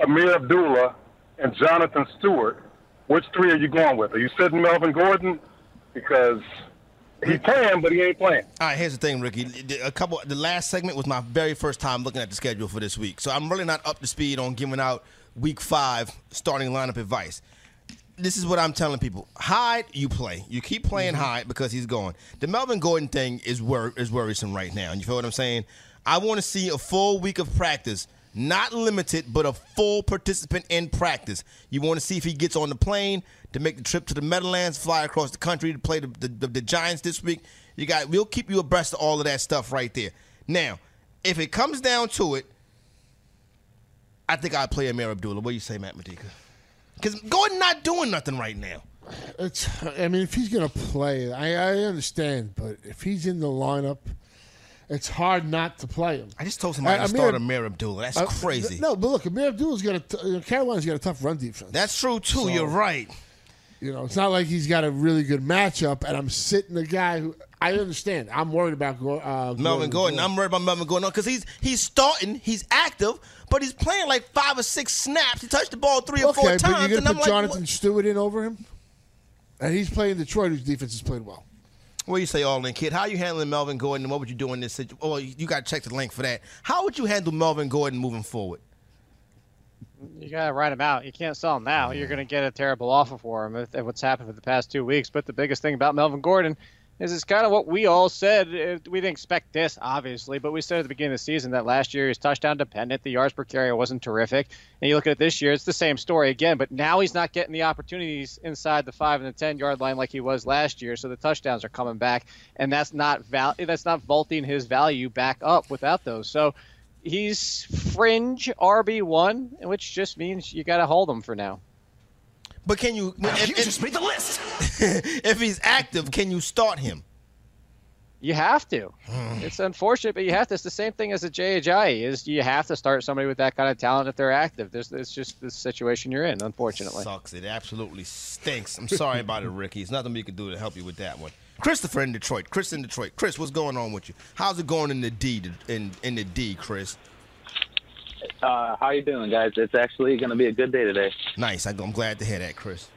Ameer Abdullah, and Jonathan Stewart, which three are you going with? Are you sitting Melvin Gordon because he can, but he ain't playing? All right, here's the thing, Ricky. A couple. The last segment was my very first time looking at the schedule for this week, so I'm really not up to speed on giving out Week Five starting lineup advice. This is what I'm telling people: Hyde, you play. You keep playing mm-hmm. Hyde because he's going. The Melvin Gordon thing is wor- is worrisome right now. You feel what I'm saying? I want to see a full week of practice, not limited, but a full participant in practice. You want to see if he gets on the plane to make the trip to the Meadowlands, fly across the country to play the, the, the, the Giants this week. You got. We'll keep you abreast of all of that stuff right there. Now, if it comes down to it, I think I'd play Ameer Abdullah. What do you say, Matt Modica? Because Gordon not doing nothing right now. It's. I mean, if he's gonna play, I, I understand, but if he's in the lineup, it's hard not to play him. I just told somebody Uh, to Ameer- start Ameer Abdullah. That's Uh, crazy. No, but look, Ameer Abdul's got a t- know, Carolina's got a tough run defense. That's true too. So- You're right. You know, it's not like he's got a really good matchup, and I'm sitting the guy who I understand. I'm worried about Go- uh, Melvin Gordon. I'm worried about Melvin Gordon because he's he's starting, he's active, but he's playing like five or six snaps. He touched the ball three or okay, four but times, you're and gonna I'm put like, Jonathan Stewart in over him, and he's playing Detroit, whose defense has played well. What do you say, all in kid? How you handling Melvin Gordon, and what would you do in this situation? Oh, you got to check the link for that. How would you handle Melvin Gordon moving forward? You gotta write him out. You can't sell him now. You're gonna get a terrible offer for him. If, if what's happened for the past two weeks. But the biggest thing about Melvin Gordon is it's kind of what we all said. Uh, We didn't expect this, obviously, but we said at the beginning of the season that last year he was touchdown dependent. The yards per carry wasn't terrific. And you look at it this year, it's the same story again. But now he's not getting the opportunities inside the five and the ten yard line like he was last year. So the touchdowns are coming back, and that's not val- That's not vaulting his value back up without those. So he's fringe RB one, which just means you got to hold him for now. But can you? If, you just made the list. (laughs) if he's active, can you start him? You have to. Hmm. it's unfortunate, but you have to. It's the same thing as a JHI is you have to start somebody with that kind of talent if they're active. There's, it's just the situation you're in, unfortunately. Sucks. It absolutely stinks. I'm sorry about it, Ricky. There's nothing we can do to help you with that one. Christopher in Detroit. Chris in Detroit. Chris, what's going on with you? How's it going in the D? In in the D, Chris. Uh, how you doing, guys? It's actually going to be a good day today. Nice. I'm glad to hear that, Chris.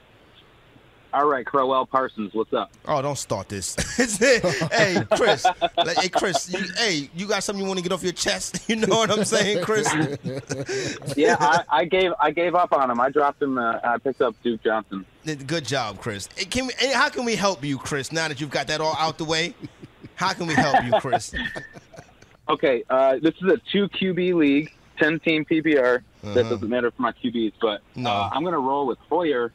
All right, Crowell Parsons, what's up? Oh, don't start this. (laughs) hey, Chris. Like, hey, Chris. You, hey, you got something you want to get off your chest? (laughs) You know what I'm saying, Chris? (laughs) yeah, I, I gave I gave up on him. I dropped him. Uh, I picked up Duke Johnson. Good job, Chris. Hey, Can we, hey, how can we help you, Chris? Now that you've got that all out the way, how can we help you, Chris? Okay, uh, this is a two QB league, ten team PPR. That Uh-huh. doesn't matter for my QBs, but uh, I'm going to roll with Hoyer.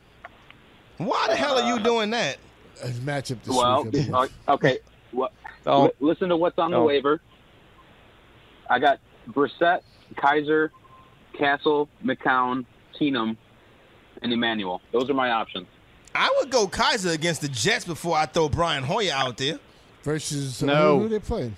Why the hell are you doing that? His matchup this Well, week. uh, okay. Well, Don't. listen to what's on the waiver. I got Brissett, Kizer, Cassel, McCown, Keenum, and Emmanuel. Those are my options. I would go Kizer against the Jets before I throw Brian Hoyer out there. Versus uh, who, who they playing?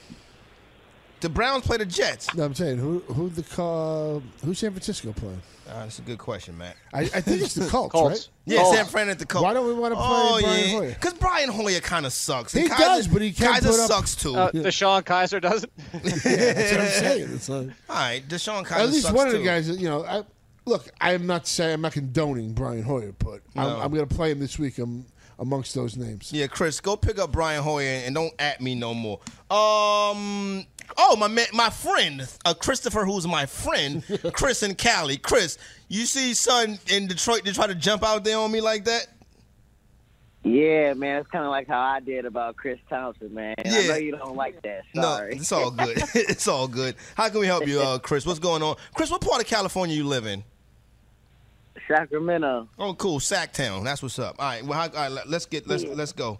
The Browns play the Jets. No, I'm saying who who the uh, who's San Francisco playing? Uh, that's a good question, Matt. I, I think it's the (laughs) Colts, Colts. right? Yeah, Colts. San Fran at the Colts. Why don't we want to play Oh Brian yeah, Hoyer? because Brian Hoyer kind of sucks. He And does, but he can't Kizer put up- sucks too. Uh, DeShone Kizer doesn't. (laughs) (laughs) That's what I'm saying. It's like, All right, DeShone Kizer at least sucks one of the too. guys. that, You know, I, look, I'm not saying I'm not condoning Brian Hoyer, but No. I'm, I'm going to play him this week um, amongst those names. Yeah, Chris, go pick up Brian Hoyer and don't at me no more. Um. Oh, my my friend, uh, Christopher, who's my friend, (laughs) Chris and Cali. Chris, you see son in Detroit to try to jump out there on me like that? Yeah, man, it's kind of like how I did about Chris Thompson, man. I Yeah. know you don't like that. No, Sorry. it's all good. (laughs) it's all good. How can we help you, uh, (laughs) Chris? What's going on? Chris, what part of California you live in? Sacramento. Oh, cool, Sacktown. That's what's up. All right, well, how, all right, let- let's get let's let's go.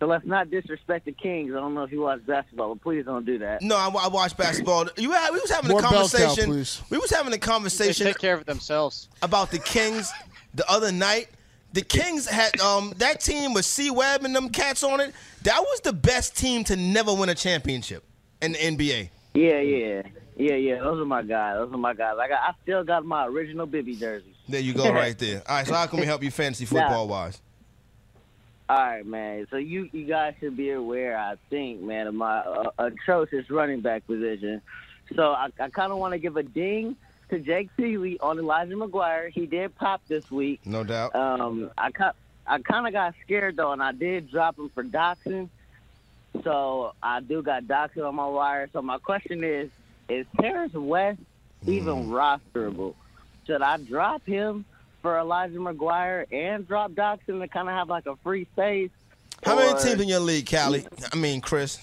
So let's not disrespect the Kings. I don't know if you watch basketball, but please don't do that. No, I, I watch basketball. You had, we was having More a bell cow, conversation. please. we was having a conversation. They take care of themselves. about the Kings the other night. The Kings had um that team with C Webb and them cats on it. That was the best team to never win a championship in the NBA. Yeah, yeah, yeah, yeah. Those are my guys. Those are my guys. I got. I still got my original Bibby jersey. There you go, (laughs) right there. All right, so how can we help you fantasy football wise? All right, man. So you you guys should be aware, I think, man, of my uh, atrocious running back position. So I, I kind of want to give a ding to Jake Seeley on Elijah McGuire. He did pop this week. No doubt. Um, I I kind of got scared though, and I did drop him for Doctson. So I do got Doctson on my wire. So my question is: Is Terrance West even rosterable? Should I drop him for Elijah McGuire and drop Doctson to kind of have like a free space? How many teams in your league, Callie? I mean, Chris.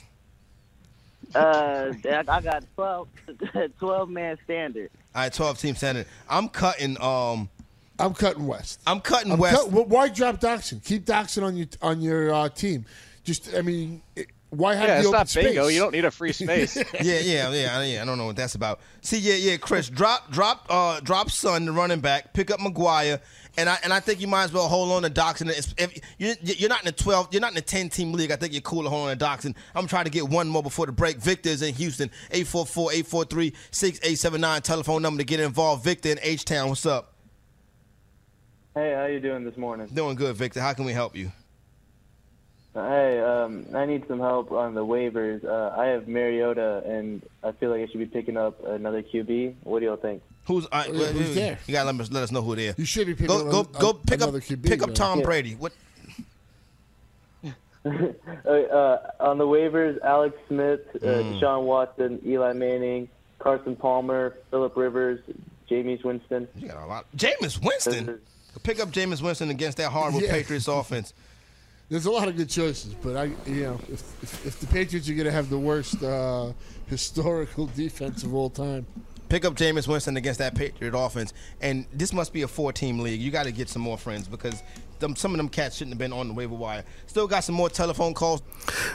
Uh, I I got 12, (laughs) 12 man standard. All right, twelve team standard. I'm cutting. Um, I'm cutting West. I'm cutting I'm West. cut- well, why drop Doctson? Keep Doctson on your on your uh, team. Just, I mean, it, why have Yeah, the it's open not bingo. You don't need a free (laughs) space. yeah, yeah, yeah, yeah. I don't know what that's about. See, yeah, yeah, Chris, drop, drop, uh, drop Son, the running back, pick up McGuire, And I and I think you might as well hold on to Doctson. It's- If you're, you're not in the 12, you're not in the 10 team league. I think you're cool to hold on to Doctson. I'm trying to get one more before the break. Victor's in Houston. 844-843-6879. Telephone number to get involved. Victor in H Town. What's up? Hey, how you doing this morning? Doing good, Victor. How can we help you? Hey, um, I need some help on the waivers. Uh, I have Mariota, and I feel like I should be picking up another QB. What do y'all think? Who's uh, Who's wait, wait, there? You gotta let us, let us know who they are. You should be picking go, up go, an- go a- pick up QB, pick up man. Tom Yeah. Brady. What? (laughs) uh, uh, on the waivers, Alex Smith, uh, Mm. Deshaun Watson, Eli Manning, Carson Palmer, Philip Rivers, Jameis Winston. You got a lot. Jameis Winston. Pick up Jameis Winston against that horrible Yeah. Patriots offense. There's a lot of good choices, but I, you know, if, if, if the Patriots are going to have the worst uh, historical (laughs) defense of all time, Pick up Jameis Winston against that Patriot offense, and this must be a four-team league. You got to get some more friends because them, some of them cats shouldn't have been on the waiver wire. Still got some more telephone calls.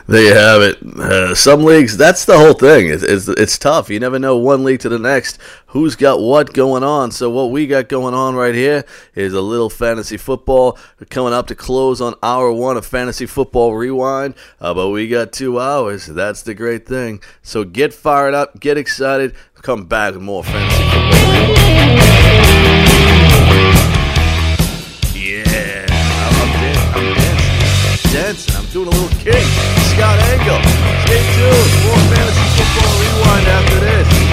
There you have it. Uh, some leagues, that's the whole thing. It's, it's, it's tough. You never know one league to the next who's got what going on. So, what we got going on right here is a little fantasy football coming up to close on hour one of Fantasy Football Rewind. Uh, but we got two hours. That's the great thing. So, get fired up, get excited. Come back with more Fantasy Football doing a little kick. Scott Angle. Stay tuned. More fantasy football rewind after this.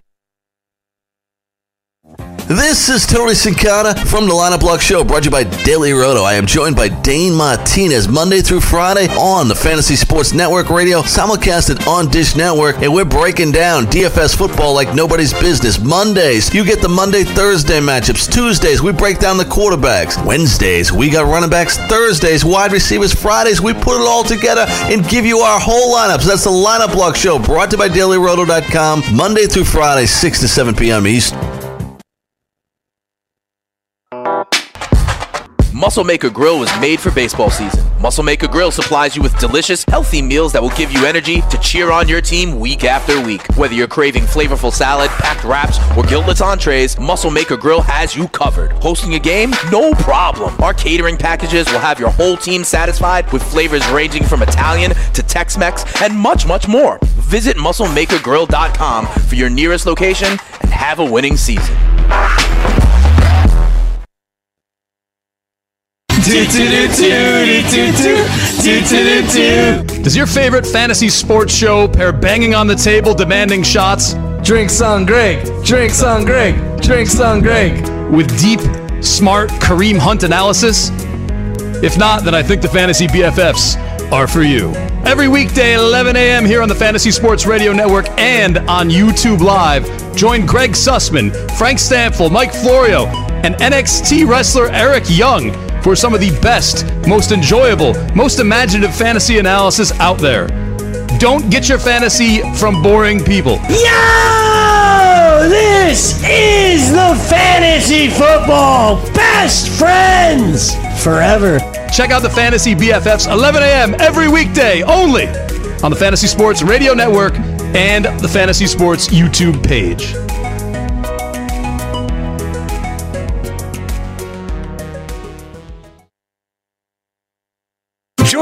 This is Tony Sincata from the Lineup Block Show, brought to you by Daily Roto. I am joined by Dane Martinez Monday through Friday on the Fantasy Sports Network Radio, simulcasted on Dish Network, and we're breaking down DFS football like nobody's business. Mondays, you get the Monday Thursday matchups. Tuesdays, we break down the quarterbacks. Wednesdays, we got running backs. Thursdays, wide receivers. Fridays, we put it all together and give you our whole lineups. That's the Lineup Block Show, brought to you by DailyRoto.com, Monday through Friday, 6 to 7 p.m. East. Muscle Maker Grill was made for baseball season. Muscle Maker Grill supplies you with delicious, healthy meals that will give you energy to cheer on your team week after week. Whether you're craving flavorful salad, packed wraps, or guiltless entrees, Muscle Maker Grill has you covered. Hosting a game? No problem. Our catering packages will have your whole team satisfied with flavors ranging from Italian to Tex-Mex and much, much more. Visit musclemakergrill.com for your nearest location and have a winning season. Does your favorite fantasy sports show pair banging on the table, demanding shots? Drinks on Greg. Drinks on Greg. Drinks on Greg. With deep, smart Kareem Hunt analysis? If not, then I think the Fantasy BFFs are for you. Every weekday at 11 a.m. here on the Fantasy Sports Radio Network and on YouTube Live, join Greg Sussman, Frank Stanfield, Mike Florio, and NXT wrestler Eric Young for some of the best, most enjoyable, most imaginative fantasy analysis out there. Don't get your fantasy from boring people. Yo! This is the Fantasy Football Best Friends Forever. Check out the Fantasy BFFs 11 a.m. every weekday only on the Fantasy Sports Radio Network and the Fantasy Sports YouTube page.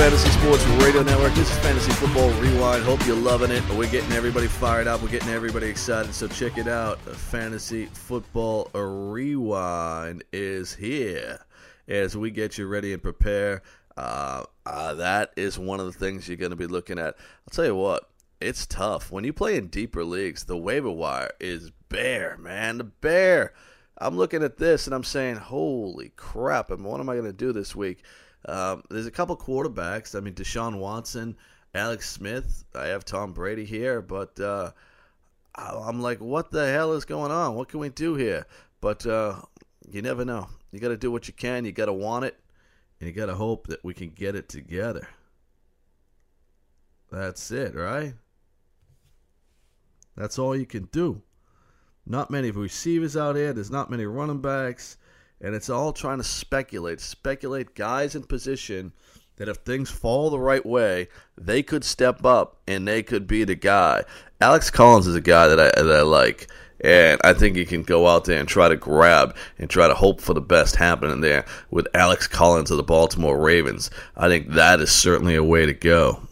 Fantasy Sports Radio Network. This is Fantasy Football Rewind. Hope you're loving it. We're getting everybody fired up. We're getting everybody excited. So check it out. Fantasy Football Rewind is here as we get you ready and prepare. Uh, uh, that is one of the things you're going to be looking at. I'll tell you what, it's tough. When you play in deeper leagues, the waiver wire is bare, man. The bare. I'm looking at this and I'm saying, holy crap, and what am I going to do this week? Um, there's a couple quarterbacks. I mean, Deshaun Watson, Alex Smith. I have Tom Brady here, but uh, I'm like, what the hell is going on? What can we do here? But uh, you never know. You got to do what you can. You got to want it, and you got to hope that we can get it together. That's it, right? That's all you can do. Not many receivers out here. There's not many running backs. And it's all trying to speculate. Speculate guys in position that if things fall the right way, they could step up and they could be the guy. Alex Collins is a guy that I, that I like. And I think he can go out there and try to grab and try to hope for the best happening there with Alex Collins of the Baltimore Ravens. I think that is certainly a way to go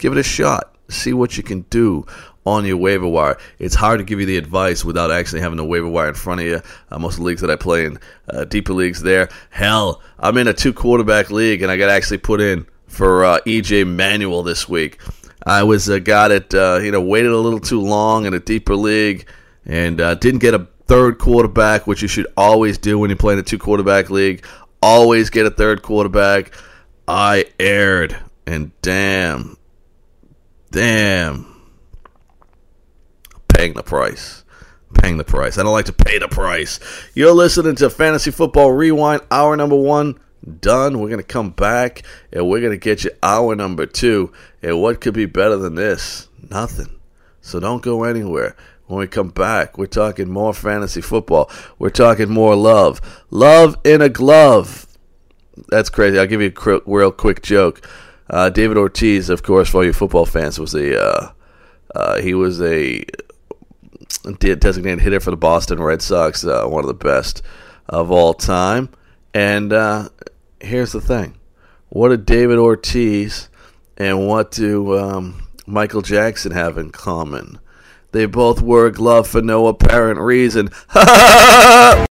give it a shot. See what you can do on your waiver wire. It's hard to give you the advice without actually having the waiver wire in front of you. Uh, most of the leagues that I play in, uh, deeper leagues there. Hell, I'm in a two quarterback league and I got actually put in for uh, EJ Manuel this week. I was a guy that uh, you know waited a little too long in a deeper league and uh, didn't get a third quarterback, which you should always do when you play in a two quarterback league. Always get a third quarterback. I erred, and damn, damn, paying the price. Paying the price. I don't like to pay the price. You're listening to Fantasy Football Rewind, hour number one done. We're going to come back and we're going to get you hour number two. And what could be better than this? Nothing. So don't go anywhere. When we come back, we're talking more fantasy football. We're talking more love. Love in a glove. That's crazy. I'll give you a real quick joke. Uh, David Ortiz, of course, for you football fans, was a uh, uh, he was a designated hitter for the Boston Red Sox, uh, one of the best of all time. And uh, here's the thing: what did David Ortiz and what do um, Michael Jackson have in common? They both wore a glove for no apparent reason. (laughs)